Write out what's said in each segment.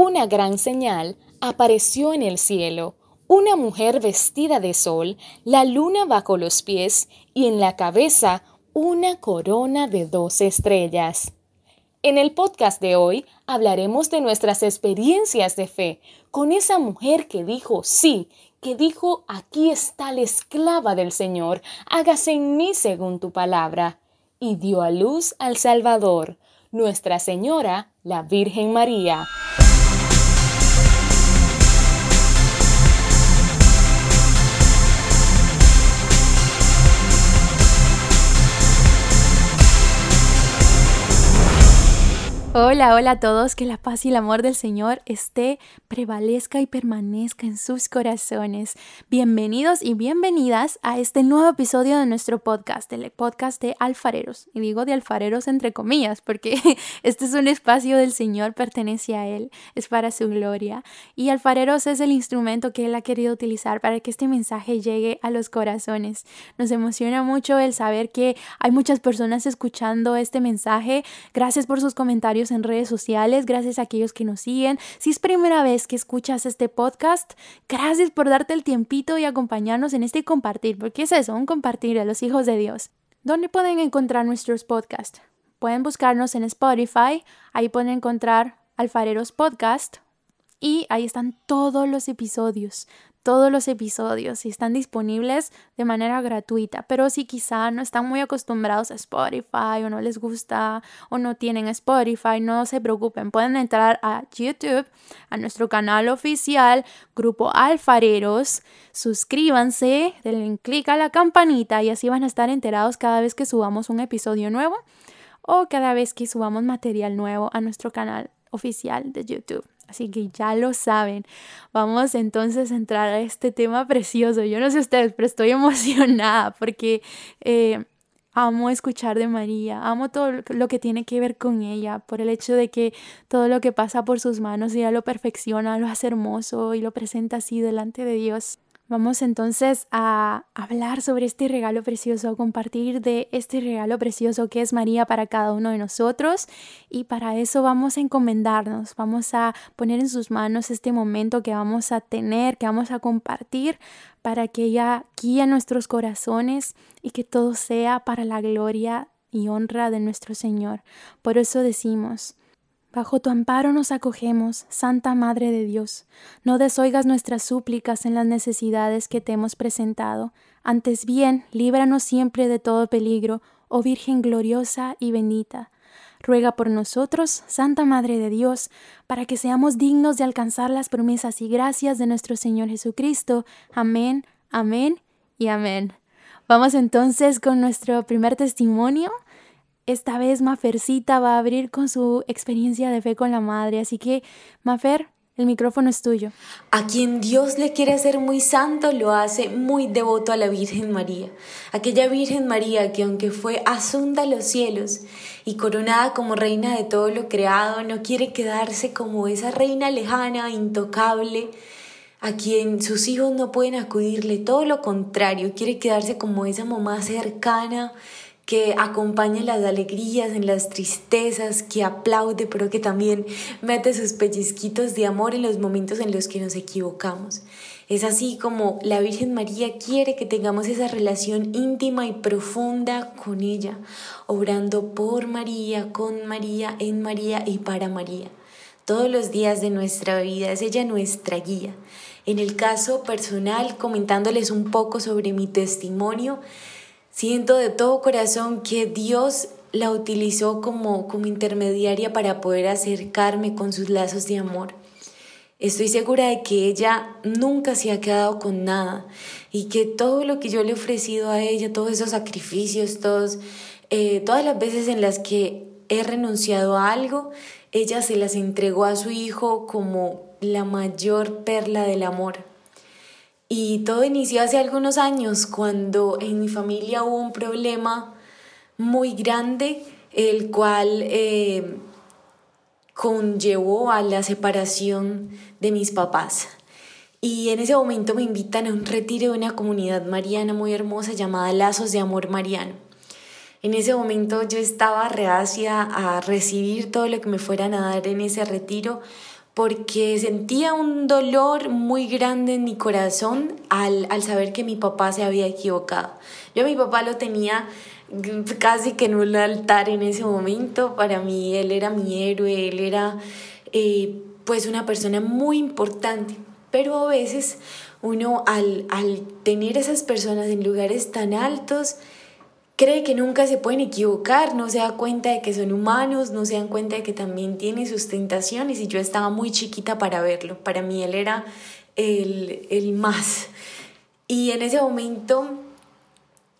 Una gran señal apareció en el cielo, una mujer vestida de sol, la luna bajo los pies y en la cabeza una corona de dos estrellas. En el podcast de hoy hablaremos de nuestras experiencias de fe con esa mujer que dijo sí, que dijo aquí está la esclava del Señor, hágase en mí según tu palabra, y dio a luz al Salvador, Nuestra Señora, la Virgen María. Hola, hola a todos, que la paz y el amor del Señor esté, prevalezca y permanezca en sus corazones. Bienvenidos y bienvenidas a este nuevo episodio de nuestro podcast, el podcast de alfareros. Y digo de alfareros entre comillas, porque este es un espacio del Señor, pertenece a Él, es para su gloria. Y alfareros es el instrumento que Él ha querido utilizar para que este mensaje llegue a los corazones. Nos emociona mucho el saber que hay muchas personas escuchando este mensaje. Gracias por sus comentarios en redes sociales, gracias a aquellos que nos siguen. Si es primera vez que escuchas este podcast, gracias por darte el tiempito y acompañarnos en este compartir, porque es eso, un compartir a los hijos de Dios. ¿Dónde pueden encontrar nuestros podcasts? Pueden buscarnos en Spotify, ahí pueden encontrar Alfareros Podcast y ahí están todos los episodios todos los episodios y están disponibles de manera gratuita. Pero si quizá no están muy acostumbrados a Spotify o no les gusta o no tienen Spotify, no se preocupen. Pueden entrar a YouTube, a nuestro canal oficial, Grupo Alfareros. Suscríbanse, denle clic a la campanita y así van a estar enterados cada vez que subamos un episodio nuevo o cada vez que subamos material nuevo a nuestro canal oficial de YouTube. Así que ya lo saben. Vamos entonces a entrar a este tema precioso. Yo no sé ustedes, pero estoy emocionada porque eh, amo escuchar de María, amo todo lo que tiene que ver con ella, por el hecho de que todo lo que pasa por sus manos ella lo perfecciona, lo hace hermoso y lo presenta así delante de Dios. Vamos entonces a hablar sobre este regalo precioso, a compartir de este regalo precioso que es María para cada uno de nosotros y para eso vamos a encomendarnos, vamos a poner en sus manos este momento que vamos a tener, que vamos a compartir para que ella guíe nuestros corazones y que todo sea para la gloria y honra de nuestro Señor. Por eso decimos, Bajo tu amparo nos acogemos, Santa Madre de Dios. No desoigas nuestras súplicas en las necesidades que te hemos presentado. Antes bien, líbranos siempre de todo peligro, oh Virgen gloriosa y bendita. Ruega por nosotros, Santa Madre de Dios, para que seamos dignos de alcanzar las promesas y gracias de nuestro Señor Jesucristo. Amén, amén y amén. Vamos entonces con nuestro primer testimonio. Esta vez Mafercita va a abrir con su experiencia de fe con la madre, así que Mafer, el micrófono es tuyo. A quien Dios le quiere hacer muy santo, lo hace muy devoto a la Virgen María. Aquella Virgen María que aunque fue asunta a los cielos y coronada como reina de todo lo creado, no quiere quedarse como esa reina lejana, intocable, a quien sus hijos no pueden acudirle, todo lo contrario, quiere quedarse como esa mamá cercana que acompaña las alegrías, en las tristezas, que aplaude, pero que también mete sus pellizquitos de amor en los momentos en los que nos equivocamos. Es así como la Virgen María quiere que tengamos esa relación íntima y profunda con ella, obrando por María, con María, en María y para María. Todos los días de nuestra vida es ella nuestra guía. En el caso personal, comentándoles un poco sobre mi testimonio, Siento de todo corazón que Dios la utilizó como, como intermediaria para poder acercarme con sus lazos de amor. Estoy segura de que ella nunca se ha quedado con nada y que todo lo que yo le he ofrecido a ella, todos esos sacrificios, todos, eh, todas las veces en las que he renunciado a algo, ella se las entregó a su hijo como la mayor perla del amor. Y todo inició hace algunos años cuando en mi familia hubo un problema muy grande, el cual eh, conllevó a la separación de mis papás. Y en ese momento me invitan a un retiro de una comunidad mariana muy hermosa llamada Lazos de Amor Mariano. En ese momento yo estaba reacia a recibir todo lo que me fueran a dar en ese retiro porque sentía un dolor muy grande en mi corazón al, al saber que mi papá se había equivocado. Yo a mi papá lo tenía casi que en un altar en ese momento. Para mí él era mi héroe, él era eh, pues una persona muy importante. Pero a veces uno al, al tener esas personas en lugares tan altos, cree que nunca se pueden equivocar, no se da cuenta de que son humanos, no se dan cuenta de que también tienen sus tentaciones y yo estaba muy chiquita para verlo. Para mí él era el, el más. Y en ese momento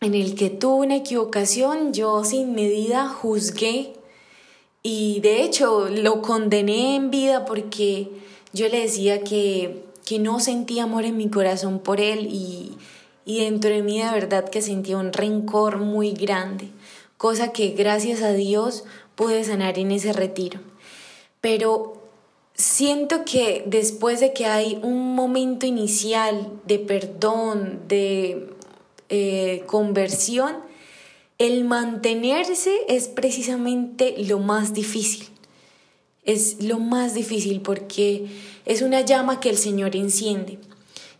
en el que tuve una equivocación, yo sin medida juzgué y de hecho lo condené en vida porque yo le decía que, que no sentía amor en mi corazón por él y, y dentro de mí de verdad que sentía un rencor muy grande, cosa que gracias a Dios pude sanar en ese retiro. Pero siento que después de que hay un momento inicial de perdón, de eh, conversión, el mantenerse es precisamente lo más difícil. Es lo más difícil porque es una llama que el Señor enciende.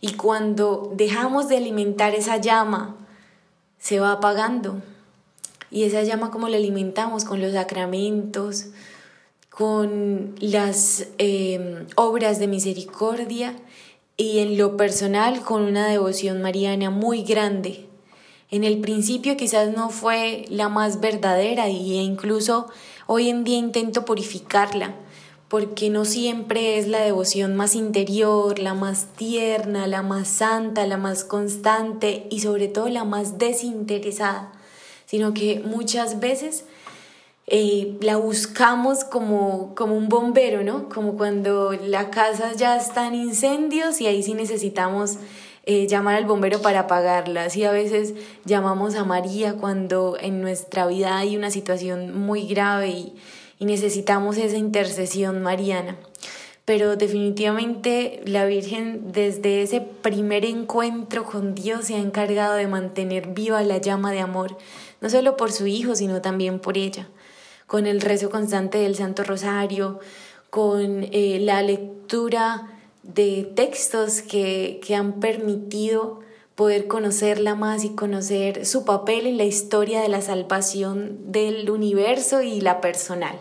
Y cuando dejamos de alimentar esa llama, se va apagando. Y esa llama como la alimentamos con los sacramentos, con las eh, obras de misericordia y en lo personal con una devoción mariana muy grande. En el principio quizás no fue la más verdadera y incluso hoy en día intento purificarla, porque no siempre es la devoción más interior, la más tierna, la más santa, la más constante y sobre todo la más desinteresada, sino que muchas veces eh, la buscamos como, como un bombero, ¿no? Como cuando la casa ya está en incendios y ahí sí necesitamos eh, llamar al bombero para apagarla. Así a veces llamamos a María cuando en nuestra vida hay una situación muy grave y, y necesitamos esa intercesión mariana. Pero definitivamente la Virgen desde ese primer encuentro con Dios se ha encargado de mantener viva la llama de amor, no solo por su Hijo, sino también por ella con el rezo constante del Santo Rosario, con eh, la lectura de textos que, que han permitido poder conocerla más y conocer su papel en la historia de la salvación del universo y la personal.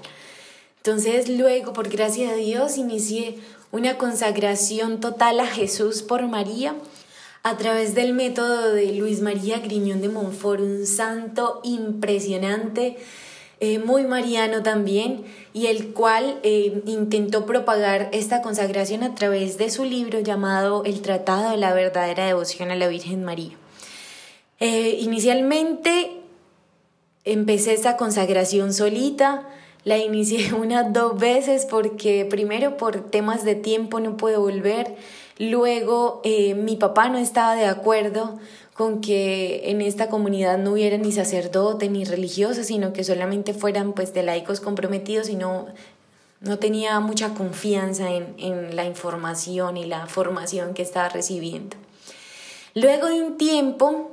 Entonces luego, por gracia de Dios, inicié una consagración total a Jesús por María a través del método de Luis María Griñón de Montfort, un santo impresionante eh, muy mariano también, y el cual eh, intentó propagar esta consagración a través de su libro llamado El Tratado de la Verdadera Devoción a la Virgen María. Eh, inicialmente empecé esta consagración solita, la inicié unas dos veces porque primero por temas de tiempo no puedo volver, luego mi papá no estaba de acuerdo con que en esta comunidad no hubiera ni sacerdote ni religiosos, sino que solamente fueran pues de laicos comprometidos y no, no tenía mucha confianza en, en la información y la formación que estaba recibiendo. Luego de un tiempo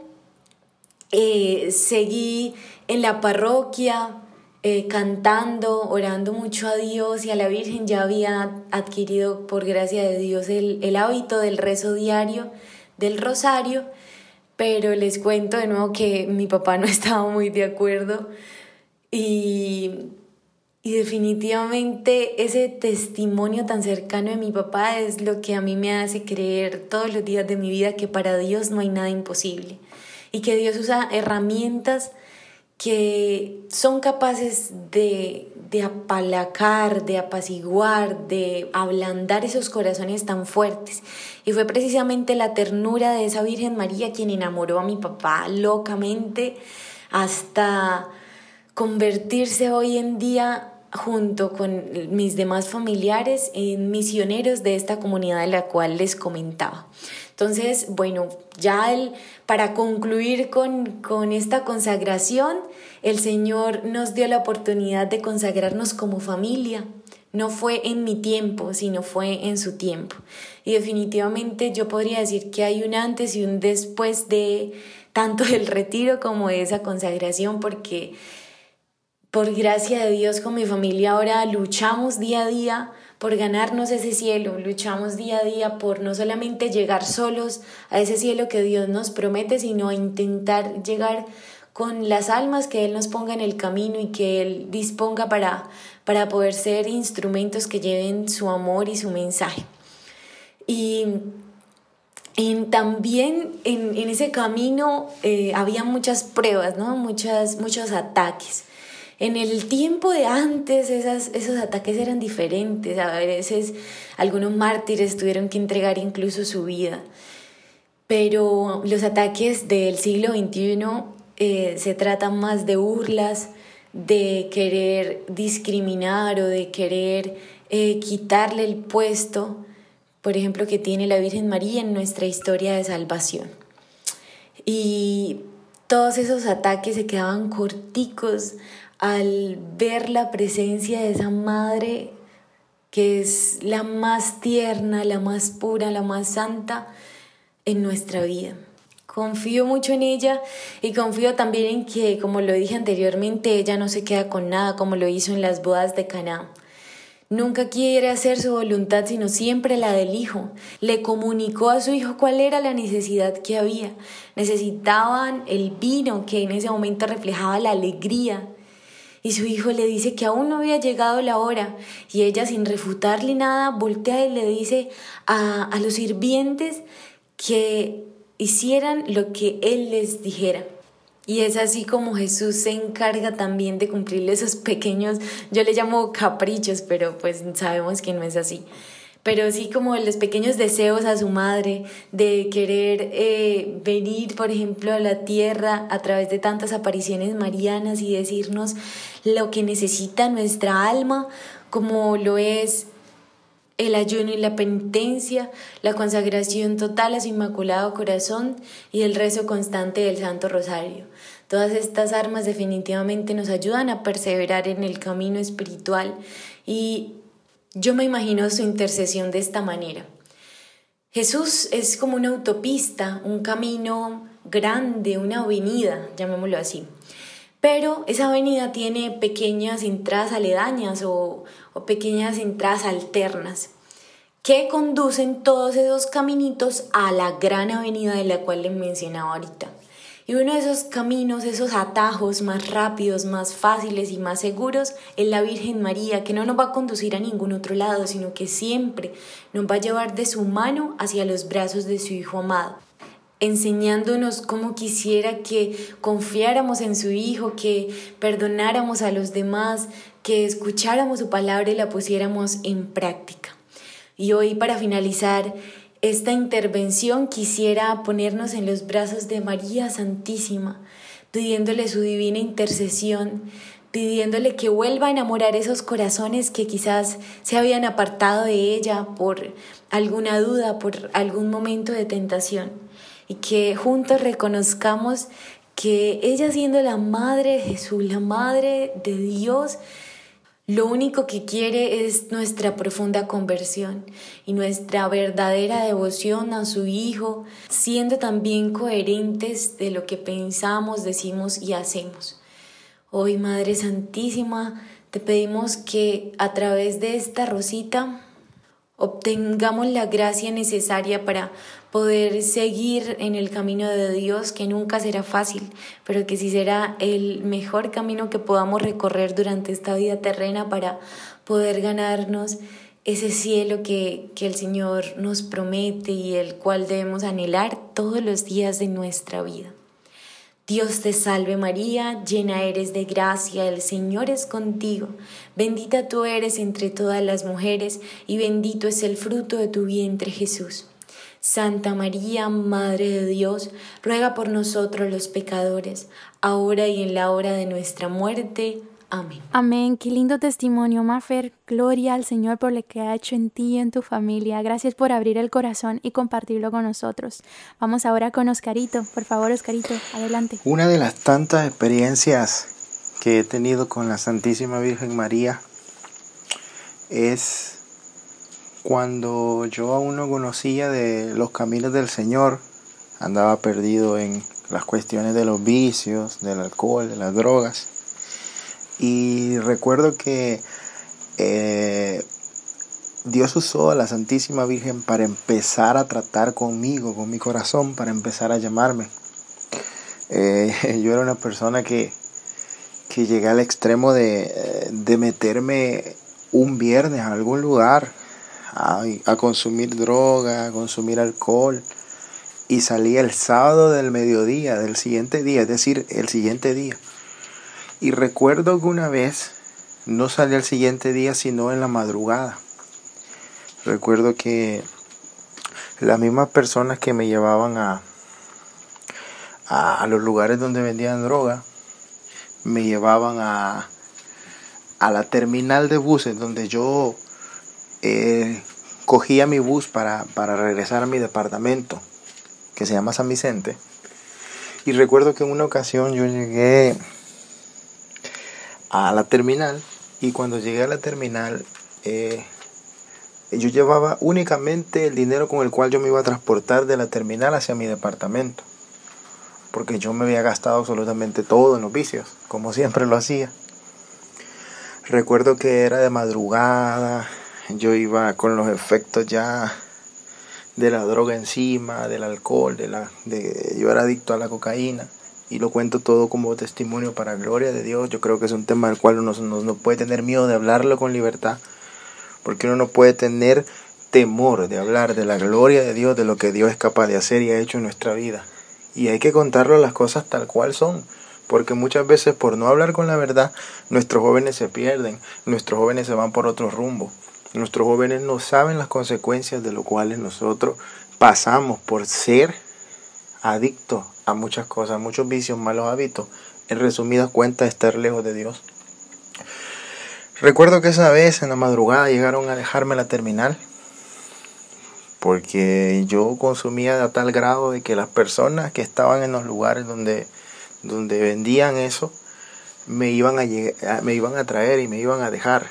eh, seguí en la parroquia eh, cantando, orando mucho a Dios y a la Virgen. Ya había adquirido por gracia de Dios el, el hábito del rezo diario del rosario pero les cuento de nuevo que mi papá no estaba muy de acuerdo y, y definitivamente ese testimonio tan cercano de mi papá es lo que a mí me hace creer todos los días de mi vida que para Dios no hay nada imposible y que Dios usa herramientas que son capaces de de apalacar, de apaciguar, de ablandar esos corazones tan fuertes. Y fue precisamente la ternura de esa Virgen María quien enamoró a mi papá locamente hasta convertirse hoy en día junto con mis demás familiares en misioneros de esta comunidad de la cual les comentaba. Entonces, bueno, ya el, para concluir con, con esta consagración, el Señor nos dio la oportunidad de consagrarnos como familia. No fue en mi tiempo, sino fue en su tiempo. Y definitivamente yo podría decir que hay un antes y un después de tanto del retiro como de esa consagración, porque por gracia de Dios con mi familia ahora luchamos día a día por ganarnos ese cielo, luchamos día a día por no solamente llegar solos a ese cielo que Dios nos promete, sino intentar llegar con las almas que Él nos ponga en el camino y que Él disponga para, para poder ser instrumentos que lleven su amor y su mensaje. Y también en, ese camino eh, había muchas pruebas, ¿no? Muchas, muchos ataques. En el tiempo de antes esos ataques eran diferentes, a veces algunos mártires tuvieron que entregar incluso su vida, pero los ataques del siglo XXI eh, se tratan más de burlas, de querer discriminar o de querer eh, quitarle el puesto, por ejemplo, que tiene la Virgen María en nuestra historia de salvación. Y todos esos ataques se quedaban corticos al ver la presencia de esa madre que es la más tierna, la más pura, la más santa en nuestra vida. Confío mucho en ella y confío también en que, como lo dije anteriormente, ella no se queda con nada como lo hizo en las bodas de Caná. Nunca quiere hacer su voluntad, sino siempre la del hijo. Le comunicó a su hijo cuál era la necesidad que había. Necesitaban el vino que en ese momento reflejaba la alegría y su hijo le dice que aún no había llegado la hora y ella sin refutarle nada voltea y le dice a, a los sirvientes que hicieran lo que él les dijera. Y es así como Jesús se encarga también de cumplirle esos pequeños, yo le llamo caprichos, pero pues sabemos que no es así pero sí como los pequeños deseos a su madre de querer eh, venir, por ejemplo, a la tierra a través de tantas apariciones marianas y decirnos lo que necesita nuestra alma, como lo es el ayuno y la penitencia, la consagración total a su inmaculado corazón y el rezo constante del Santo Rosario. Todas estas armas definitivamente nos ayudan a perseverar en el camino espiritual y yo me imagino su intercesión de esta manera. Jesús es como una autopista, un camino grande, una avenida, llamémoslo así. Pero esa avenida tiene pequeñas entradas aledañas o, pequeñas entradas alternas que conducen todos esos caminitos a la gran avenida de la cual les mencionaba ahorita. Y uno de esos caminos, esos atajos más rápidos, más fáciles y más seguros es la Virgen María, que no nos va a conducir a ningún otro lado, sino que siempre nos va a llevar de su mano hacia los brazos de su Hijo amado enseñándonos cómo quisiera que confiáramos en su Hijo, que perdonáramos a los demás, que escucháramos su palabra y la pusiéramos en práctica. Y hoy para finalizar, esta intervención quisiera ponernos en los brazos de María Santísima, pidiéndole su divina intercesión, pidiéndole que vuelva a enamorar esos corazones que quizás se habían apartado de ella por alguna duda, por algún momento de tentación, y que juntos reconozcamos que ella siendo la madre de Jesús, la madre de Dios, lo único que quiere es nuestra profunda conversión y nuestra verdadera devoción a su Hijo, siendo también coherentes de lo que pensamos, decimos y hacemos. Hoy, Madre Santísima, te pedimos que a través de esta rosita obtengamos la gracia necesaria para poder seguir en el camino de Dios, que nunca será fácil, pero que sí será el mejor camino que podamos recorrer durante esta vida terrena para poder ganarnos ese cielo que, que el Señor nos promete y el cual debemos anhelar todos los días de nuestra vida. Dios te salve María, llena eres de gracia, el Señor es contigo, bendita tú eres entre todas las mujeres y bendito es el fruto de tu vientre Jesús. Santa María, Madre de Dios, ruega por nosotros los pecadores, ahora y en la hora de nuestra muerte. Amén. Amén. Qué lindo testimonio, Mafer. Gloria al Señor por lo que ha hecho en ti y en tu familia. Gracias por abrir el corazón y compartirlo con nosotros. Vamos ahora con Oscarito. Por favor, Oscarito, adelante. Una de las tantas experiencias que he tenido con la Santísima Virgen María es cuando yo aún no conocía de los caminos del Señor, andaba perdido en las cuestiones de los vicios, del alcohol, de las drogas y recuerdo que eh, Dios usó a la Santísima Virgen para empezar a tratar conmigo, con mi corazón, para empezar a llamarme. Eh, yo era una persona que, que llegué al extremo de, de meterme un viernes a algún lugar a, consumir droga, a consumir alcohol. Y salía el sábado del mediodía, del siguiente día, es decir, el siguiente día. Y recuerdo que una vez no salí al siguiente día, sino en la madrugada. Recuerdo que las mismas personas que me llevaban a, a, los lugares donde vendían droga, me llevaban a, a la terminal de buses donde yo eh, cogía mi bus para, para regresar a mi departamento, que se llama San Vicente. Y recuerdo que en una ocasión yo llegué a la terminal y cuando llegué a la terminal eh, yo llevaba únicamente el dinero con el cual yo me iba a transportar de la terminal hacia mi departamento porque yo me había gastado absolutamente todo en los vicios, como siempre lo hacía. Recuerdo que era de madrugada, yo iba con los efectos ya de la droga encima, del alcohol, de la, de, yo era adicto a la cocaína y lo cuento todo como testimonio para gloria de Dios. Yo creo que es un tema del cual uno no puede tener miedo de hablarlo con libertad, porque uno no puede tener temor de hablar de la gloria de Dios, de lo que Dios es capaz de hacer y ha hecho en nuestra vida. Y hay que contarlo las cosas tal cual son. Porque muchas veces por no hablar con la verdad, nuestros jóvenes se pierden, nuestros jóvenes se van por otro rumbo. Nuestros jóvenes no saben las consecuencias de lo cuales nosotros pasamos por ser adictos a muchas cosas, muchos vicios, malos hábitos. En resumidas cuentas, estar lejos de Dios. Recuerdo que esa vez en la madrugada llegaron a dejarme la terminal porque yo consumía a tal grado de que las personas que estaban en los lugares donde, donde vendían eso me iban a, me iban a traer y me iban a dejar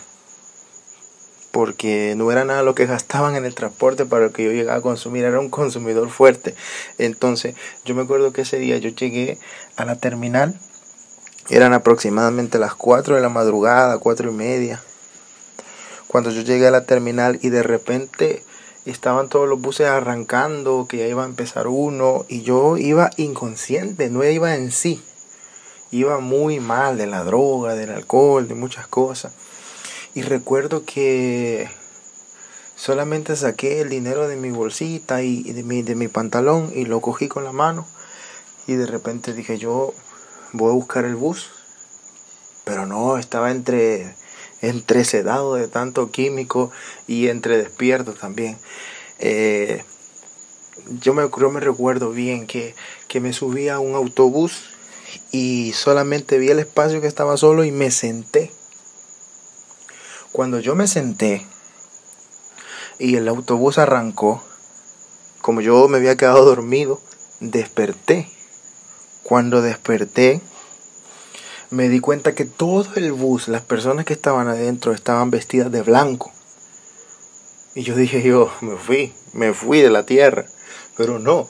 porque no era nada lo que gastaban en el transporte para que yo llegaba a consumir, era un consumidor fuerte. Entonces, yo me acuerdo que ese día yo llegué a la terminal, eran aproximadamente las 4 de la madrugada, cuatro y media, cuando yo llegué a la terminal y de repente estaban todos los buses arrancando, que ya iba a empezar uno, y yo iba inconsciente, no iba en sí. Iba muy mal de la droga, del alcohol, de muchas cosas. Y recuerdo que solamente saqué el dinero de mi bolsita y de mi, de mi pantalón y lo cogí con la mano. Y de repente dije yo voy a buscar el bus. Pero no, estaba entre sedado de tanto químico y entre despierto también. Eh, yo, me, me recuerdo bien que, que me subí a un autobús y solamente vi el espacio que estaba solo y me senté. Cuando yo me senté y el autobús arrancó, como yo me había quedado dormido, desperté. Cuando desperté, me di cuenta que todo el bus, las personas que estaban adentro, estaban vestidas de blanco. Y yo dije, yo me fui, me fui de la tierra. Pero no,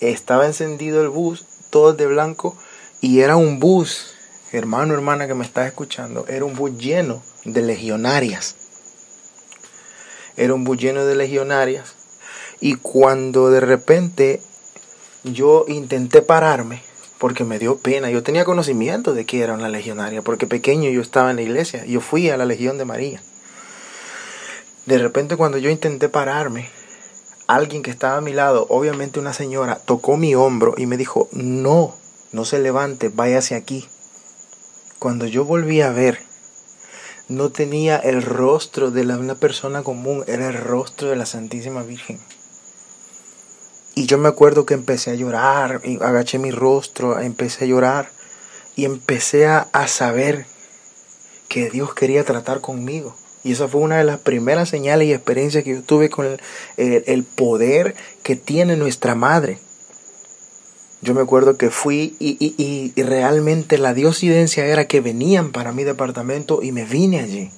estaba encendido el bus, todo de blanco, y era un bus, hermano, hermana que me estás escuchando, era un bus lleno de legionarias. Era un bus lleno de legionarias. Y cuando de repente yo intenté pararme, porque me dio pena. Yo tenía conocimiento de que era una legionaria, porque pequeño yo estaba en la iglesia, yo fui a la Legión de María. De repente cuando yo intenté pararme, alguien que estaba a mi lado, obviamente una señora, tocó mi hombro y me dijo, no, no se levante, váyase aquí. Cuando yo volví a ver, no tenía el rostro de una persona común, era el rostro de la Santísima Virgen. Y yo me acuerdo que empecé a llorar, y agaché mi rostro, empecé a llorar y empecé a, saber que Dios quería tratar conmigo. Y esa fue una de las primeras señales y experiencias que yo tuve con el, poder que tiene nuestra madre. Yo me acuerdo que fui y, y, y, realmente la diosidencia era que venían para mi departamento y me vine allí.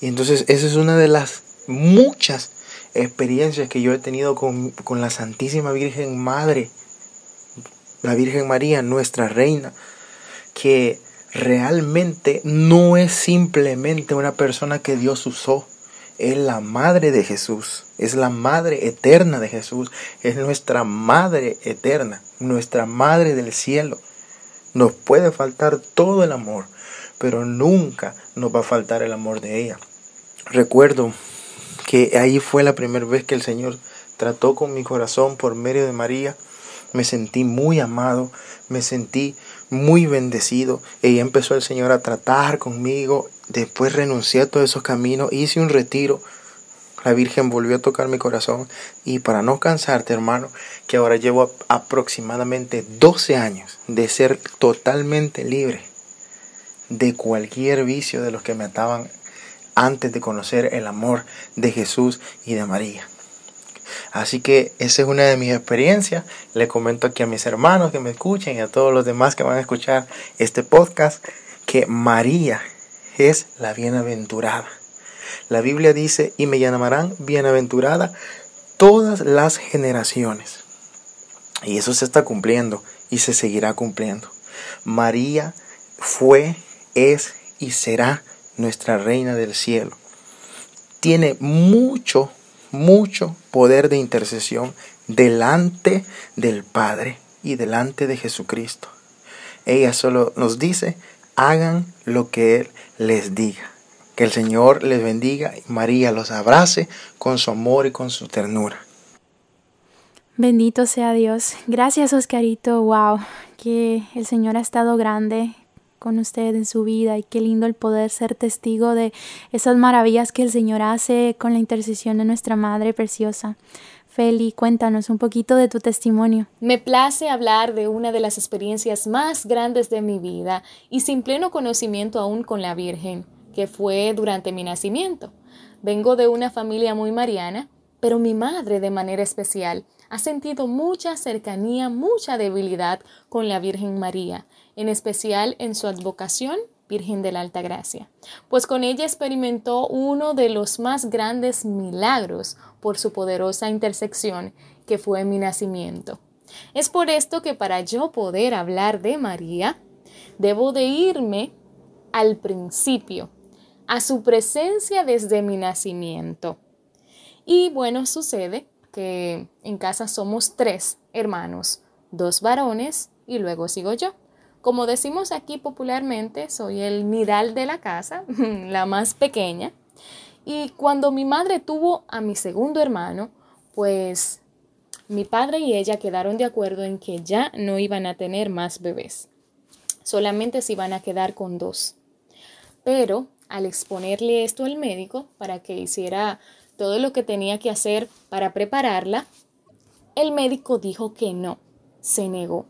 Y entonces esa es una de las muchas experiencias que yo he tenido con, la Santísima Virgen Madre, la Virgen María, nuestra Reina, que realmente no es simplemente una persona que Dios usó, es la madre de Jesús, es la madre eterna de Jesús, es nuestra madre eterna, nuestra madre del cielo. Nos puede faltar todo el amor, pero nunca nos va a faltar el amor de ella. Recuerdo que ahí fue la primera vez que el Señor trató con mi corazón por medio de María. Me sentí muy amado, me sentí muy bendecido. Ella empezó el Señor a tratar conmigo. Después renuncié a todos esos caminos, hice un retiro. La Virgen volvió a tocar mi corazón. Y para no cansarte, hermano, que ahora llevo aproximadamente 12 años de ser totalmente libre de cualquier vicio de los que me ataban antes de conocer el amor de Jesús y de María. Así que esa es una de mis experiencias. Le comento aquí a mis hermanos que me escuchen y a todos los demás que van a escuchar este podcast que María es la bienaventurada. La Biblia dice, y me llamarán bienaventurada todas las generaciones. Y eso se está cumpliendo y se seguirá cumpliendo. María fue, es y será nuestra reina del cielo. Tiene mucho mucho poder de intercesión delante del Padre y delante de Jesucristo. Ella solo nos dice, hagan lo que Él les diga. Que el Señor les bendiga y María los abrace con su amor y con su ternura. Bendito sea Dios. Gracias Oscarito. Wow, que el Señor ha estado grande con usted en su vida y qué lindo el poder ser testigo de esas maravillas que el Señor hace con la intercesión de nuestra Madre Preciosa. Feli, cuéntanos un poquito de tu testimonio. Me place hablar de una de las experiencias más grandes de mi vida y sin pleno conocimiento aún con la Virgen, que fue durante mi nacimiento. Vengo de una familia muy mariana, pero mi madre de manera especial ha sentido mucha cercanía, mucha debilidad con la Virgen María en especial en su advocación Virgen de la Alta Gracia, pues con ella experimentó uno de los más grandes milagros por su poderosa intersección, que fue mi nacimiento. Es por esto que para yo poder hablar de María, debo de irme al principio, a su presencia desde mi nacimiento. Y bueno, sucede que en casa somos tres hermanos, dos varones y luego sigo yo. Como decimos aquí popularmente, soy el nidal de la casa, la más pequeña. Y cuando mi madre tuvo a mi segundo hermano, pues mi padre y ella quedaron de acuerdo en que ya no iban a tener más bebés. Solamente se iban a quedar con dos. Pero al exponerle esto al médico para que hiciera todo lo que tenía que hacer para prepararla, el médico dijo que no, se negó.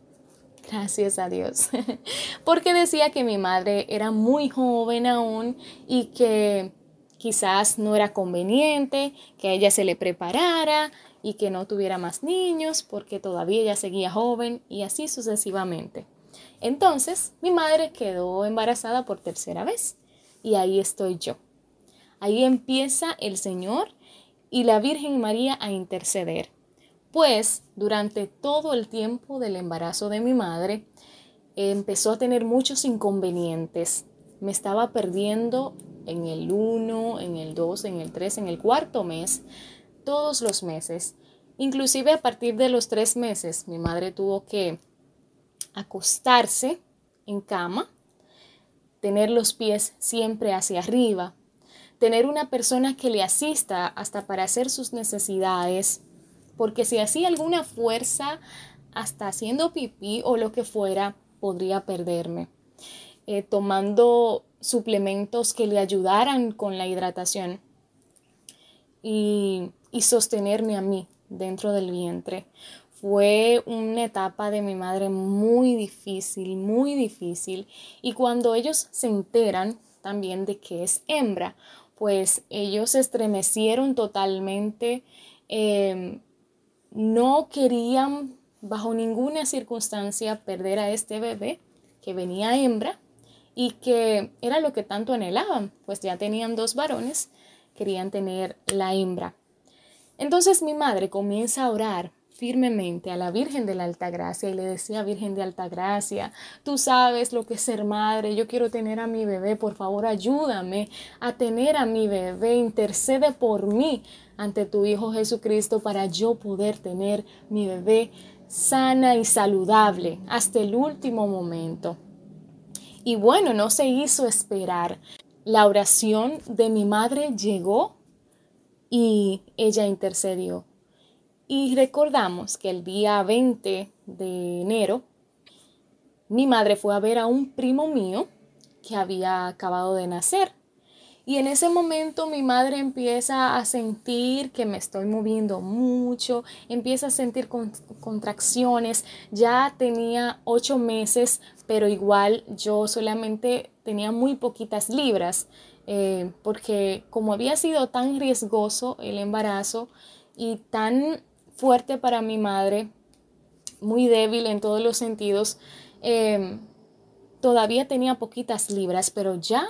Gracias a Dios. Porque decía que mi madre era muy joven aún y que quizás no era conveniente que a ella se le preparara y que no tuviera más niños porque todavía ella seguía joven y así sucesivamente. Entonces mi madre quedó embarazada por tercera vez y ahí estoy yo. Ahí empieza el Señor y la Virgen María a interceder pues durante todo el tiempo del embarazo de mi madre empezó a tener muchos inconvenientes. Me estaba perdiendo en el 1, en el 2, en el 3, en el cuarto mes, todos los meses. Inclusive a partir de los tres meses mi madre tuvo que acostarse en cama, tener los pies siempre hacia arriba, tener una persona que le asista hasta para hacer sus necesidades, porque si hacía alguna fuerza, hasta haciendo pipí o lo que fuera, podría perderme. Eh, tomando suplementos que le ayudaran con la hidratación y, y sostenerme a mí dentro del vientre. Fue una etapa de mi madre muy difícil, muy difícil. Y cuando ellos se enteran también de que es hembra, pues ellos se estremecieron totalmente. Em, no querían bajo ninguna circunstancia perder a este bebé que venía hembra y que era lo que tanto anhelaban, pues ya tenían dos varones, querían tener la hembra. Entonces mi madre comienza a orar firmemente a la Virgen de la Altagracia y le decía, Virgen de Altagracia, tú sabes lo que es ser madre, yo quiero tener a mi bebé, por favor ayúdame a tener a mi bebé, intercede por mí ante tu Hijo Jesucristo para yo poder tener mi bebé sana y saludable hasta el último momento. Y bueno, no se hizo esperar. La oración de mi madre llegó y ella intercedió. Y recordamos que el día 20 de enero, mi madre fue a ver a un primo mío que había acabado de nacer. Y en ese momento mi madre empieza a sentir que me estoy moviendo mucho, empieza a sentir contracciones. Ya tenía ocho meses, pero igual yo solamente tenía muy poquitas libras, eh, porque como había sido tan riesgoso el embarazo y tan fuerte para mi madre, muy débil en todos los sentidos. Em, todavía tenía poquitas libras, pero ya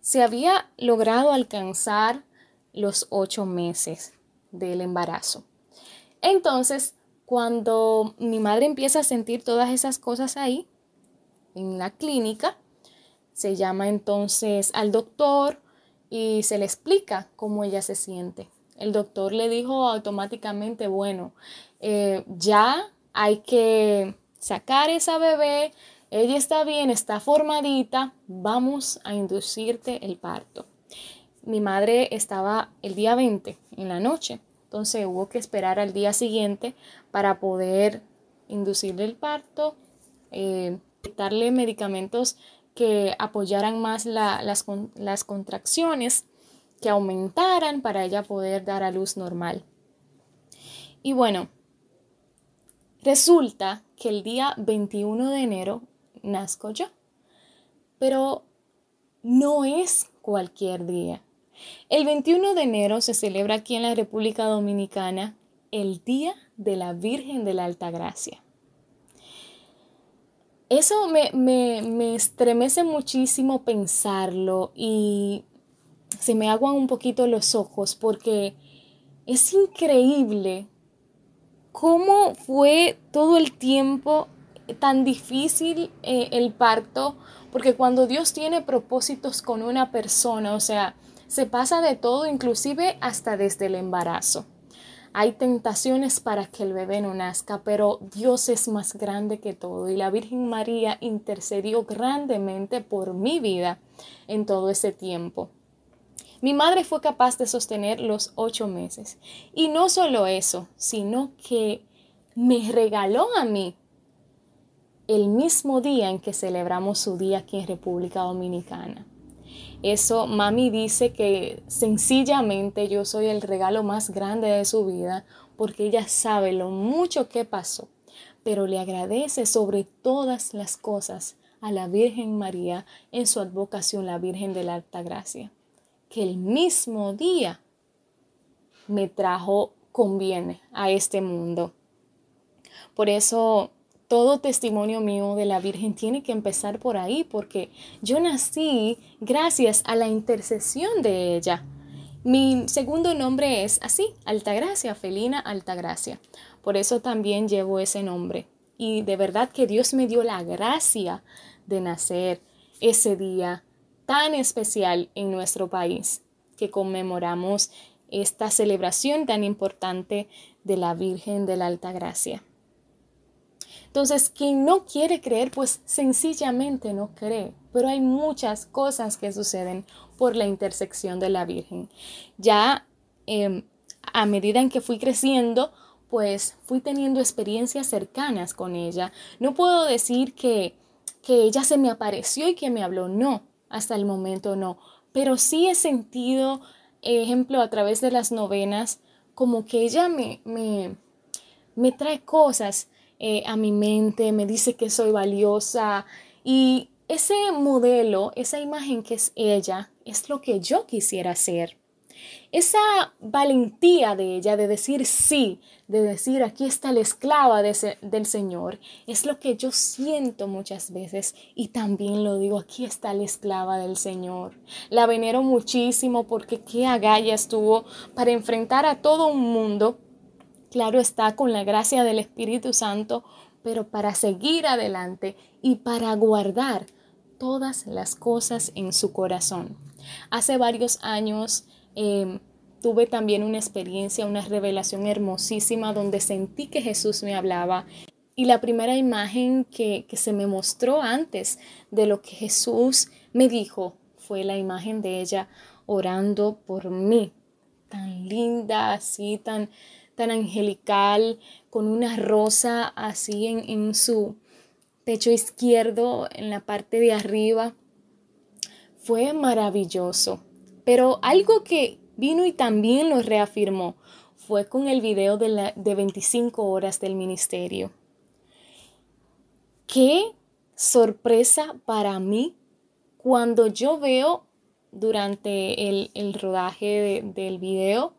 se había logrado alcanzar los ocho meses del embarazo. Entonces, cuando mi madre empieza a sentir todas esas cosas ahí, en la clínica, se llama entonces al doctor y se le explica cómo ella se siente el doctor le dijo automáticamente, bueno, eh, ya hay que sacar esa bebé, ella está bien, está formadita, vamos a inducirte el parto. Mi madre estaba el día 20 en la noche, entonces hubo que esperar al día siguiente para poder inducirle el parto, eh, darle medicamentos que apoyaran más las, las contracciones que aumentaran para ella poder dar a luz normal. Y bueno, resulta que el día 21 de enero nazco yo, pero no es cualquier día. El 21 de enero se celebra aquí en la República Dominicana el Día de la Virgen de la Alta Gracia. Eso me, me, me estremece muchísimo pensarlo y se me aguan un poquito los ojos porque es increíble cómo fue todo el tiempo tan difícil eh, el parto, porque cuando Dios tiene propósitos con una persona, o sea, se pasa de todo, inclusive hasta desde el embarazo. Hay tentaciones para que el bebé no nazca, pero Dios es más grande que todo y la Virgen María intercedió grandemente por mi vida en todo ese tiempo. Mi madre fue capaz de sostener los ocho meses. Y no solo eso, sino que me regaló a mí el mismo día en que celebramos su día aquí en República Dominicana. Eso mami dice que sencillamente yo soy el regalo más grande de su vida porque ella sabe lo mucho que pasó, pero le agradece sobre todas las cosas a la Virgen María en su advocación, la Virgen de la Alta Gracia que el mismo día me trajo conviene a este mundo. Por eso todo testimonio mío de la Virgen tiene que empezar por ahí, porque yo nací gracias a la intercesión de ella. Mi segundo nombre es así, Altagracia, Felina Altagracia. Por eso también llevo ese nombre. Y de verdad que Dios me dio la gracia de nacer ese día tan especial en nuestro país, que conmemoramos esta celebración tan importante de la Virgen de la Alta Gracia. Entonces, quien no quiere creer, pues sencillamente no cree. Pero hay muchas cosas que suceden por la intersección de la Virgen. Ya em, a medida en que fui creciendo, pues fui teniendo experiencias cercanas con ella. No puedo decir que, que ella se me apareció y que me habló, no hasta el momento no, pero sí he sentido, ejemplo, a través de las novenas, como que ella me, me, me trae cosas eh, a mi mente, me dice que soy valiosa y ese modelo, esa imagen que es ella, es lo que yo quisiera ser. Esa valentía de ella de decir sí, de decir aquí está la esclava del Señor, es lo que yo siento muchas veces y también lo digo, aquí está la esclava del Señor. La venero muchísimo porque qué agallas tuvo para enfrentar a todo un mundo claro está, con la gracia del Espíritu Santo, pero para seguir adelante y para guardar todas las cosas en su corazón. Hace varios años em, tuve también una experiencia, una revelación hermosísima donde sentí que Jesús me hablaba y la primera imagen que, que, se me mostró antes de lo que Jesús me dijo fue la imagen de ella orando por mí, tan linda, así, tan, tan angelical, con una rosa así en, en su pecho izquierdo, en la parte de arriba. Fue maravilloso. Pero algo que vino y también lo reafirmó fue con el video de, la, de 25 horas del ministerio. Qué sorpresa para mí cuando yo veo durante el, rodaje del video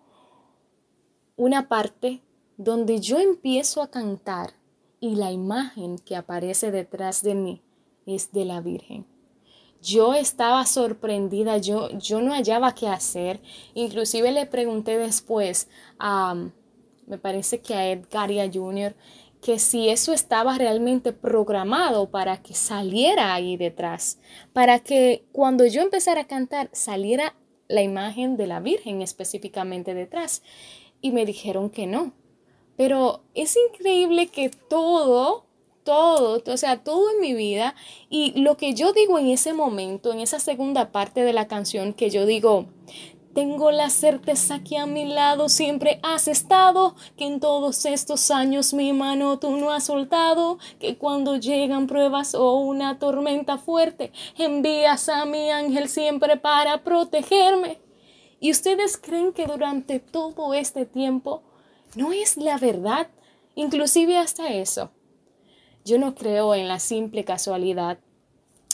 una parte donde yo empiezo a cantar y la imagen que aparece detrás de mí es de la Virgen. Yo estaba sorprendida, yo, yo no hallaba qué hacer. Inclusive le pregunté después a, me parece que a Edgar y a Junior, que si eso estaba realmente programado para que saliera ahí detrás, para que cuando yo empezara a cantar saliera la imagen de la Virgen específicamente detrás. Y me dijeron que no. Pero es increíble que todo, todo, o sea, todo en mi vida y lo que yo digo en ese momento, en esa segunda parte de la canción que yo digo, tengo la certeza que a mi lado siempre has estado, que en todos estos años mi mano tú no has soltado, que cuando llegan pruebas o una tormenta fuerte, envías a mi ángel siempre para protegerme. ¿Y ustedes creen que durante todo este tiempo no es la verdad? Inclusive hasta eso. Yo no creo en la simple casualidad.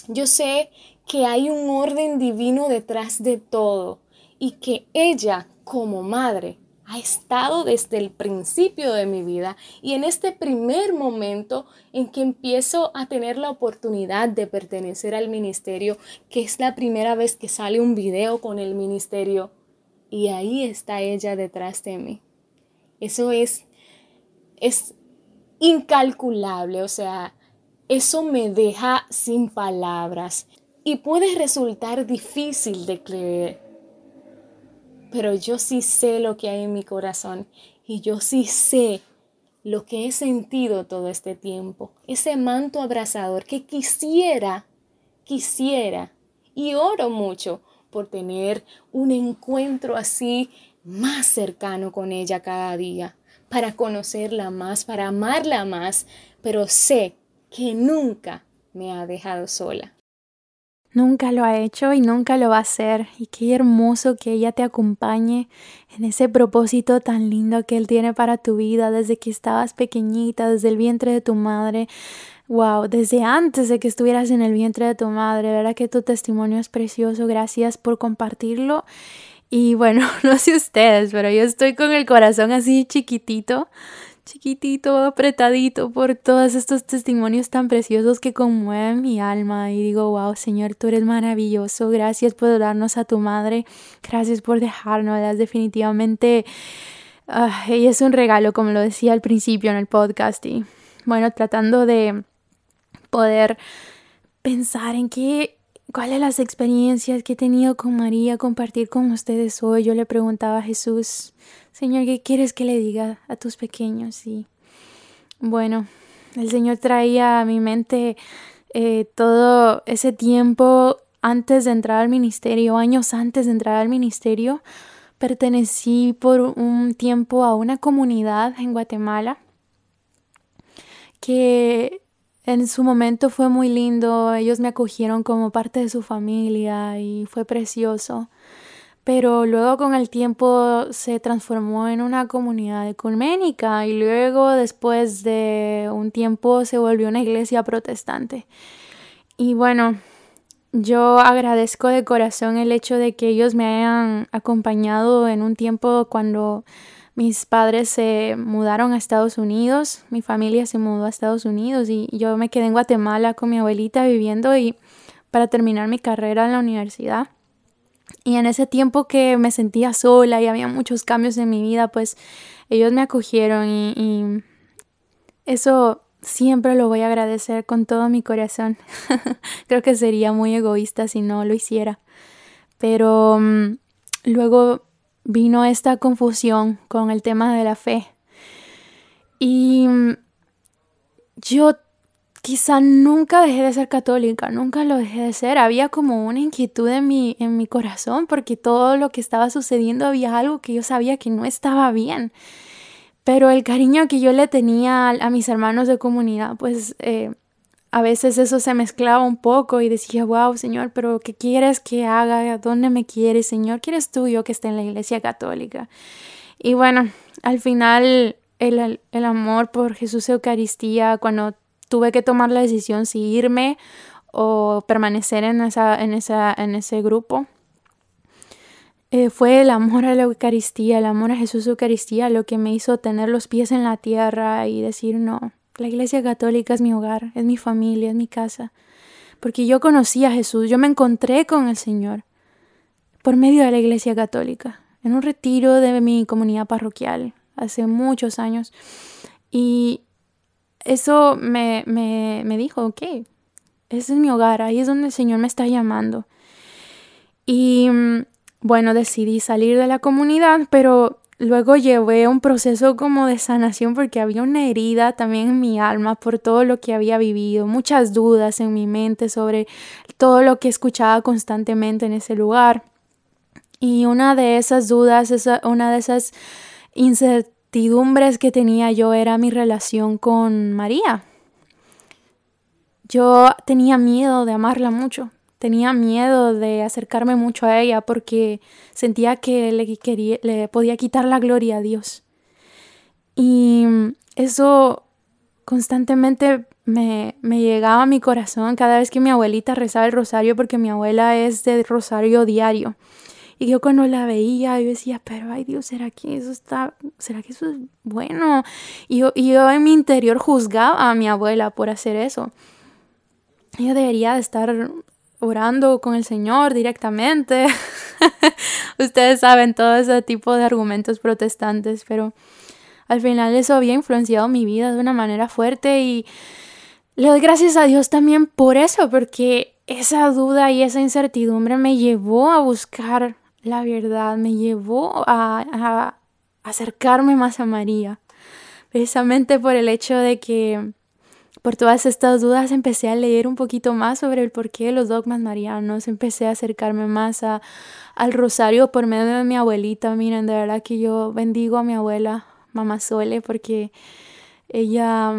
Yo sé que hay un orden divino detrás de todo y que ella como madre ha estado desde el principio de mi vida y en este primer momento en que empiezo a tener la oportunidad de pertenecer al ministerio, que es la primera vez que sale un video con el ministerio y ahí está ella detrás de mí. Eso es es incalculable, o sea, eso me deja sin palabras. Y puede resultar difícil de creer pero yo sí sé lo que hay en mi corazón y yo sí sé lo que he sentido todo este tiempo, ese manto abrazador que quisiera, quisiera y oro mucho por tener un encuentro así más cercano con ella cada día, para conocerla más, para amarla más, pero sé que nunca me ha dejado sola. Nunca lo ha hecho y nunca lo va a hacer. Y qué hermoso que ella te acompañe en ese propósito tan lindo que Él tiene para tu vida desde que estabas pequeñita, desde el vientre de tu madre. Wow, desde antes de que estuvieras en el vientre de tu madre, ¿verdad que tu testimonio es precioso? Gracias por compartirlo. Y bueno, no sé ustedes, pero yo estoy con el corazón así chiquitito chiquitito, apretadito por todos estos testimonios tan preciosos que conmueven mi alma. Y digo, wow, Señor, tú eres maravilloso, gracias por darnos a tu madre, gracias por dejarnos, definitivamente, ah, ella es un regalo, como lo decía al principio en el podcast. Y bueno, tratando de poder pensar en qué cuáles las experiencias que he tenido con María compartir con ustedes hoy. Yo le preguntaba a Jesús, Señor, ¿qué quieres que le diga a tus pequeños? Y bueno, el Señor traía a mi mente eh, todo ese tiempo antes de entrar al ministerio, años antes de entrar al ministerio. Pertenecí por un tiempo a una comunidad en Guatemala que en su momento fue muy lindo, ellos me acogieron como parte de su familia y fue precioso. Pero luego con el tiempo se transformó en una comunidad ecuménica y luego después de un tiempo se volvió una iglesia protestante. Y bueno, yo agradezco de corazón el hecho de que ellos me hayan acompañado en un tiempo cuando mis padres se mudaron a Estados Unidos, mi familia se mudó a Estados Unidos y yo me quedé en Guatemala con mi abuelita viviendo y para terminar mi carrera en la universidad. Y en ese tiempo que me sentía sola y había muchos cambios en mi vida, pues ellos me acogieron y, eso siempre lo voy a agradecer con todo mi corazón. Creo que sería muy egoísta si no lo hiciera. Pero mm, luego vino esta confusión con el tema de la fe. Y mm, yo quizá nunca dejé de ser católica, nunca lo dejé de ser. Había como una inquietud en mi, en mi corazón porque todo lo que estaba sucediendo había algo que yo sabía que no estaba bien. Pero el cariño que yo le tenía a, mis hermanos de comunidad, pues eh, a veces eso se mezclaba un poco y decía, wow, Señor, pero ¿qué quieres que haga? ¿Dónde me quieres, Señor? ¿Quieres tú yo que esté en la iglesia católica? Y bueno, al final el, el amor por Jesús Eucaristía, cuando tuve que tomar la decisión si irme o permanecer en, esa, en, esa, en ese grupo, eh, fue el amor a la Eucaristía, el amor a Jesús Eucaristía lo que me hizo tener los pies en la tierra y decir, no, la Iglesia Católica es mi hogar, es mi familia, es mi casa. Porque yo conocí a Jesús, yo me encontré con el Señor por medio de la Iglesia Católica, en un retiro de mi comunidad parroquial hace muchos años. Y eso me, me, me dijo, ok, ese es mi hogar, ahí es donde el Señor me está llamando. Y mm, bueno, decidí salir de la comunidad, pero Luego llevé un proceso como de sanación porque había una herida también en mi alma por todo lo que había vivido, muchas dudas en mi mente sobre todo lo que escuchaba constantemente en ese lugar. Y una de esas dudas, una de esas incertidumbres que tenía yo era mi relación con María. Yo tenía miedo de amarla mucho, tenía miedo de acercarme mucho a ella porque sentía que le, quería, le podía quitar la gloria a Dios. Y eso constantemente me, me, llegaba a mi corazón cada vez que mi abuelita rezaba el rosario, porque mi abuela es de rosario diario. Y yo cuando la veía, yo decía, pero ay Dios, ¿será que eso está, será que eso es bueno? Y yo, y yo en mi interior juzgaba a mi abuela por hacer eso. Ella debería de estar orando con el Señor directamente. Ustedes saben todo ese tipo de argumentos protestantes, pero al final eso había influenciado mi vida de una manera fuerte y le doy gracias a Dios también por eso, porque esa duda y esa incertidumbre me llevó a buscar la verdad, me llevó a, a acercarme más a María, precisamente por el hecho de que por todas estas dudas empecé a leer un poquito más sobre el porqué de los dogmas marianos, empecé a acercarme más a, al rosario por medio de mi abuelita. Miren, de verdad que yo bendigo a mi abuela, mamá Sole, porque ella,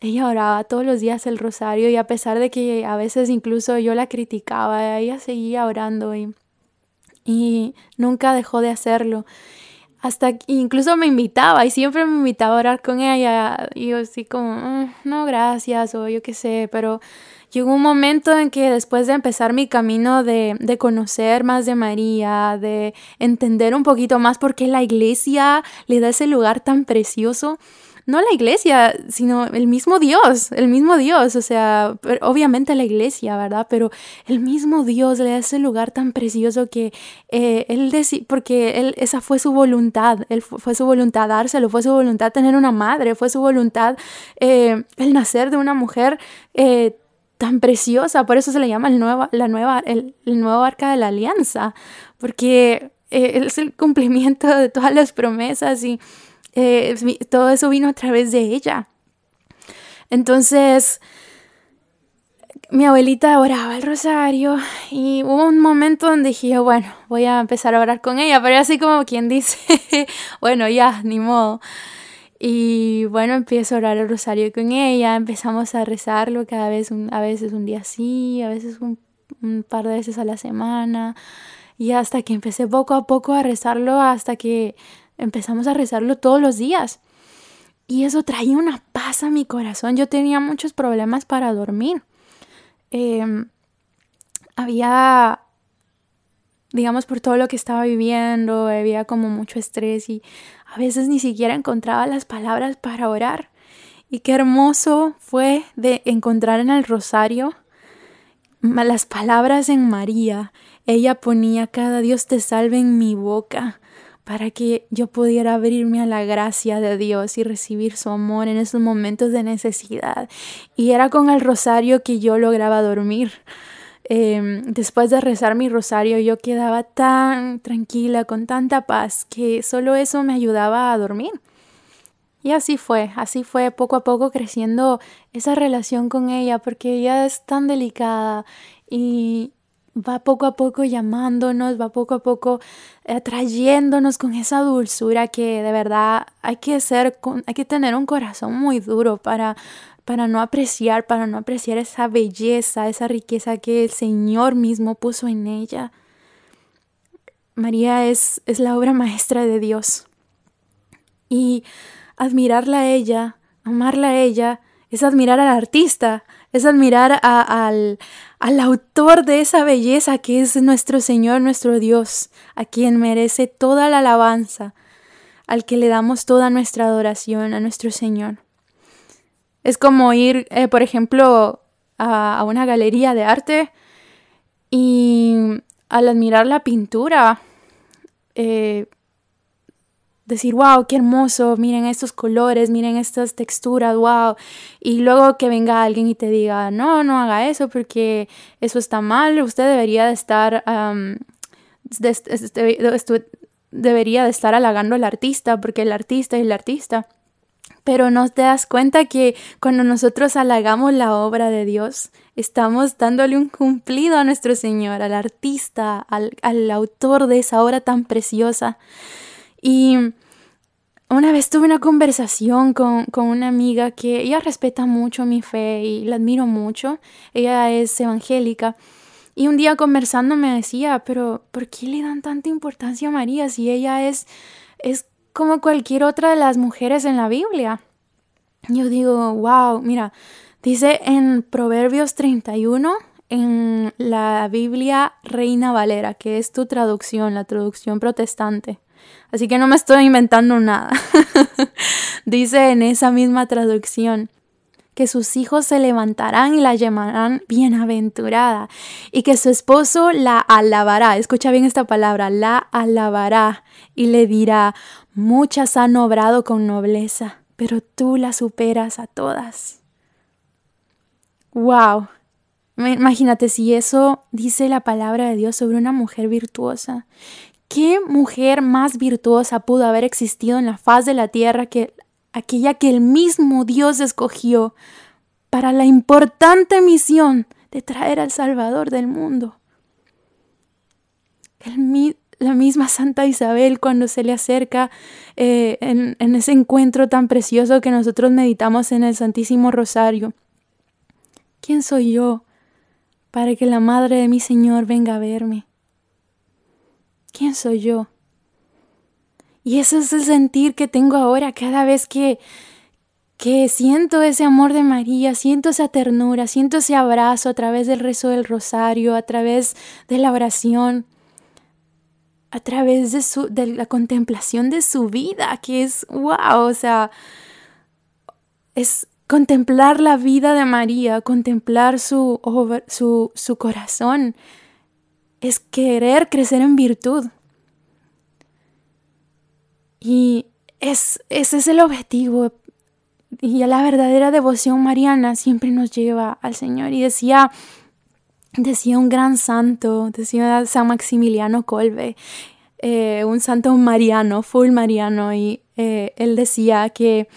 ella oraba todos los días el rosario y a pesar de que a veces incluso yo la criticaba, ella seguía orando y, y nunca dejó de hacerlo hasta incluso me invitaba y siempre me invitaba a orar con ella y yo así como, mm, no, gracias o yo qué sé, pero llegó un momento en que después de empezar mi camino de, de conocer más de María, de entender un poquito más por qué la iglesia le da ese lugar tan precioso, no la iglesia, sino el mismo Dios, el mismo Dios, o sea, obviamente la iglesia, ¿verdad? Pero el mismo Dios le da ese lugar tan precioso que eh, él decía, porque él, esa fue su voluntad, él fue su voluntad dárselo, fue su voluntad tener una madre, fue su voluntad eh, el nacer de una mujer eh, tan preciosa, por eso se le llama el nuevo, la nueva, el, nuevo arca de la alianza, porque es el cumplimiento de todas las promesas y eh, todo eso vino a través de ella. Entonces, mi abuelita oraba el rosario y hubo un momento donde dije, bueno, voy a empezar a orar con ella, pero así como quien dice, bueno, ya, ni modo. Y bueno, empiezo a orar el rosario con ella, empezamos a rezarlo cada vez, a veces un día sí, a veces un, un par de veces a la semana. Y hasta que empecé poco a poco a rezarlo, hasta que empezamos a rezarlo todos los días. Y eso traía una paz a mi corazón. Yo tenía muchos problemas para dormir. Em, había, digamos, por todo lo que estaba viviendo, había como mucho estrés y a veces ni siquiera encontraba las palabras para orar. Y qué hermoso fue de encontrar en el rosario las palabras en María, ella ponía cada Dios te salve en mi boca para que yo pudiera abrirme a la gracia de Dios y recibir su amor en esos momentos de necesidad. Y era con el rosario que yo lograba dormir. Em, después de rezar mi rosario yo quedaba tan tranquila, con tanta paz, que solo eso me ayudaba a dormir. Y así fue, así fue poco a poco creciendo esa relación con ella, porque ella es tan delicada y va poco a poco llamándonos, va poco a poco atrayéndonos con esa dulzura que de verdad hay que ser, hay que tener un corazón muy duro para, para no apreciar, para no apreciar esa belleza, esa riqueza que el Señor mismo puso en ella. María es, es la obra maestra de Dios. Y admirarla a ella, amarla a ella, es admirar al artista, es admirar al, al autor de esa belleza que es nuestro Señor, nuestro Dios, a quien merece toda la alabanza, al que le damos toda nuestra adoración, a nuestro Señor. Es como ir, eh, por ejemplo, a, una galería de arte y al admirar la pintura, eh, decir, wow, qué hermoso, miren estos colores, miren estas texturas, wow. Y luego que venga alguien y te diga, no, no haga eso porque eso está mal, usted debería de estar, debería de estar halagando al artista porque el artista es el artista. Pero no te das cuenta que cuando nosotros halagamos la obra de Dios, estamos dándole un cumplido a nuestro Señor, al artista, al autor de esa obra tan preciosa. Y una vez tuve una conversación con, una amiga que ella respeta mucho mi fe y la admiro mucho. Ella es evangélica. Y un día conversando me decía, pero ¿por qué le dan tanta importancia a María si ella es, es como cualquier otra de las mujeres en la Biblia? Yo digo, wow, mira, dice en Proverbios 31, en la Biblia Reina Valera, que es tu traducción, la traducción protestante. Así que no me estoy inventando nada. Dice en esa misma traducción que sus hijos se levantarán y la llamarán bienaventurada y que su esposo la alabará. Escucha bien esta palabra, la alabará y le dirá, muchas han obrado con nobleza, pero tú la superas a todas. ¡Wow! Imagínate si eso dice la palabra de Dios sobre una mujer virtuosa ¿Qué mujer más virtuosa pudo haber existido en la faz de la tierra que aquella que el mismo Dios escogió para la importante misión de traer al Salvador del mundo? la misma Santa Isabel cuando se le acerca eh, en, en ese encuentro tan precioso que nosotros meditamos en el Santísimo Rosario. ¿Quién soy yo para que la Madre de mi Señor venga a verme? ¿Quién soy yo? Y ese es el sentir que tengo ahora cada vez que, que siento ese amor de María, siento esa ternura, siento ese abrazo a través del rezo del rosario, a través de la oración, a través de, su, de la contemplación de su vida, que es wow, o sea, es contemplar la vida de María, contemplar su, su, su corazón, es querer crecer en virtud. Y es, ese es el objetivo. Y la verdadera devoción mariana siempre nos lleva al Señor. Y decía, decía un gran santo, decía San Maximiliano Colbe, eh, un santo mariano, full mariano, y eh, él decía que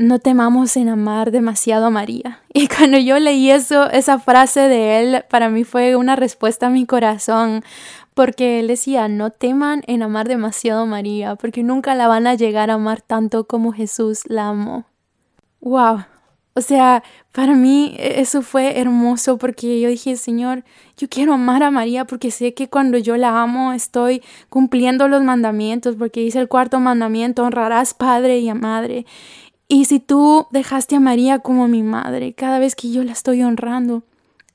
no temamos en amar demasiado a María. Y cuando yo leí eso, esa frase de él, para mí fue una respuesta a mi corazón, porque él decía, no teman en amar demasiado a María, porque nunca la van a llegar a amar tanto como Jesús la amó. ¡Wow! O sea, para mí e-, eso fue hermoso porque yo dije, Señor, yo quiero amar a María porque sé que cuando yo la amo estoy cumpliendo los mandamientos, porque dice el cuarto mandamiento, honrarás padre y madre. Y si tú dejaste a María como mi madre, cada vez que yo la estoy honrando,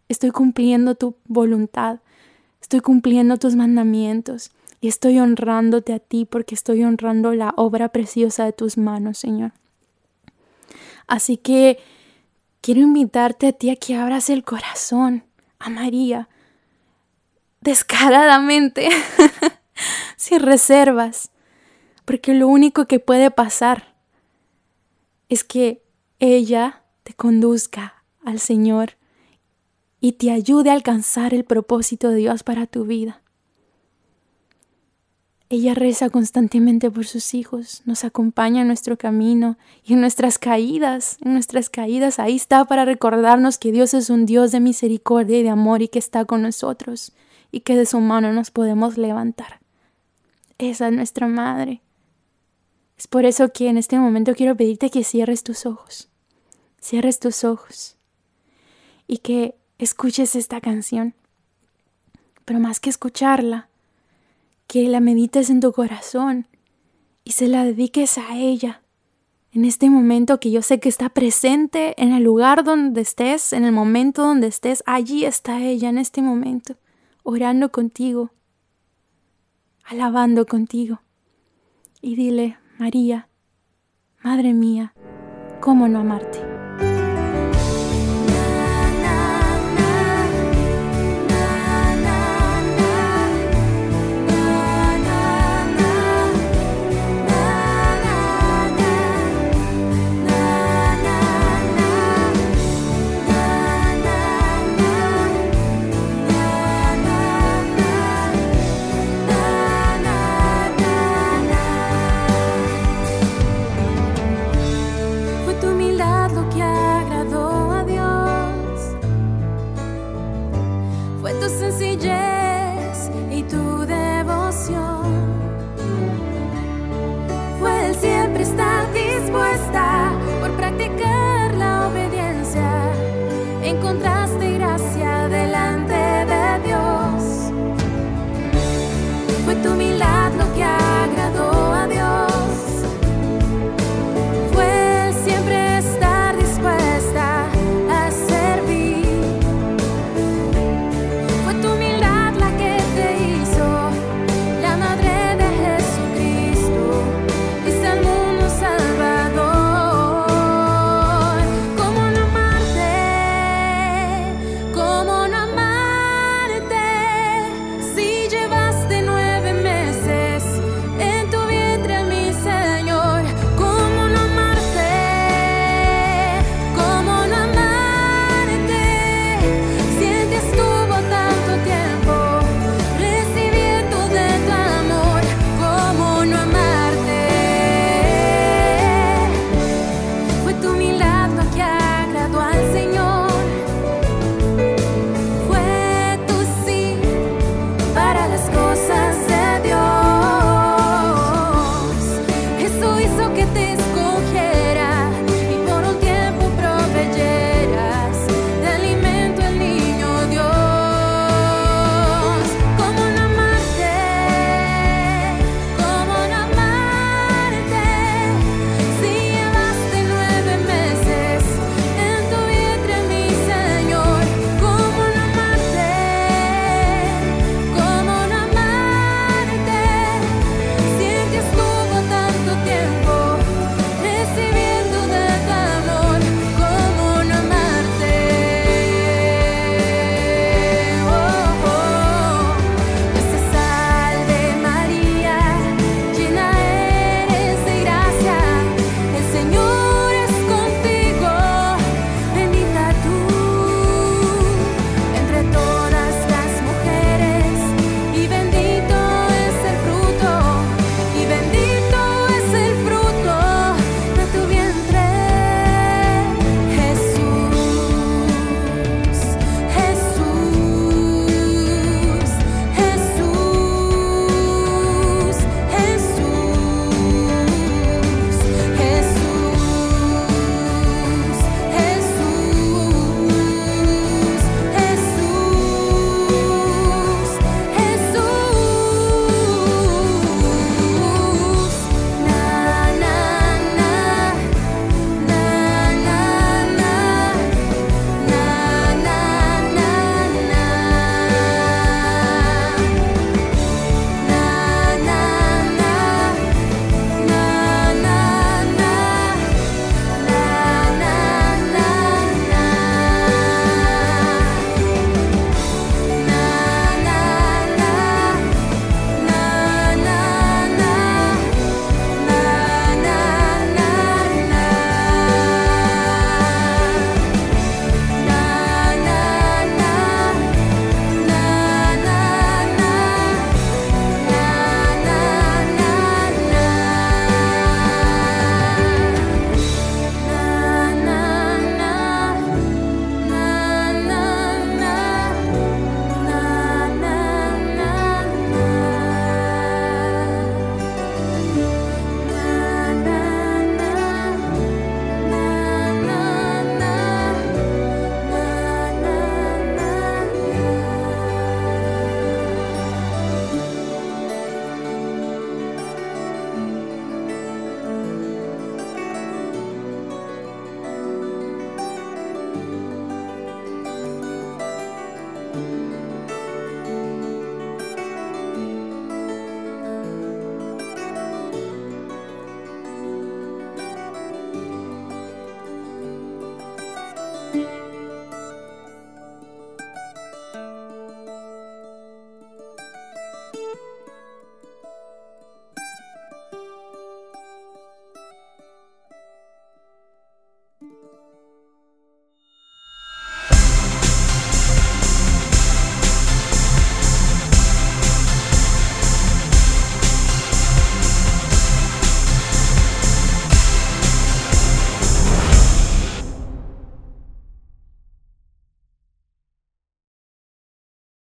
estoy cumpliendo tu voluntad, estoy cumpliendo tus mandamientos y estoy honrándote a ti porque estoy honrando la obra preciosa de tus manos, Señor. Así que quiero invitarte a ti a que abras el corazón, a María descaradamente, sin reservas, porque lo único que puede pasar es que ella te conduzca al Señor y te ayude a alcanzar el propósito de Dios para tu vida. Ella reza constantemente por sus hijos, nos acompaña en nuestro camino y en nuestras caídas, en nuestras caídas ahí está para recordarnos que Dios es un Dios de misericordia y de amor y que está con nosotros y que de su mano nos podemos levantar. Esa es nuestra madre. Es por eso que en este momento quiero pedirte que cierres tus ojos, cierres tus ojos y que escuches esta canción. Pero más que escucharla, que la medites en tu corazón y se la dediques a ella. En este momento que yo sé que está presente en el lugar donde estés, en el momento donde estés, allí está ella en este momento, orando contigo, alabando contigo. Y dile, María, Madre mía, ¿cómo no amarte? encontraste gracia delante.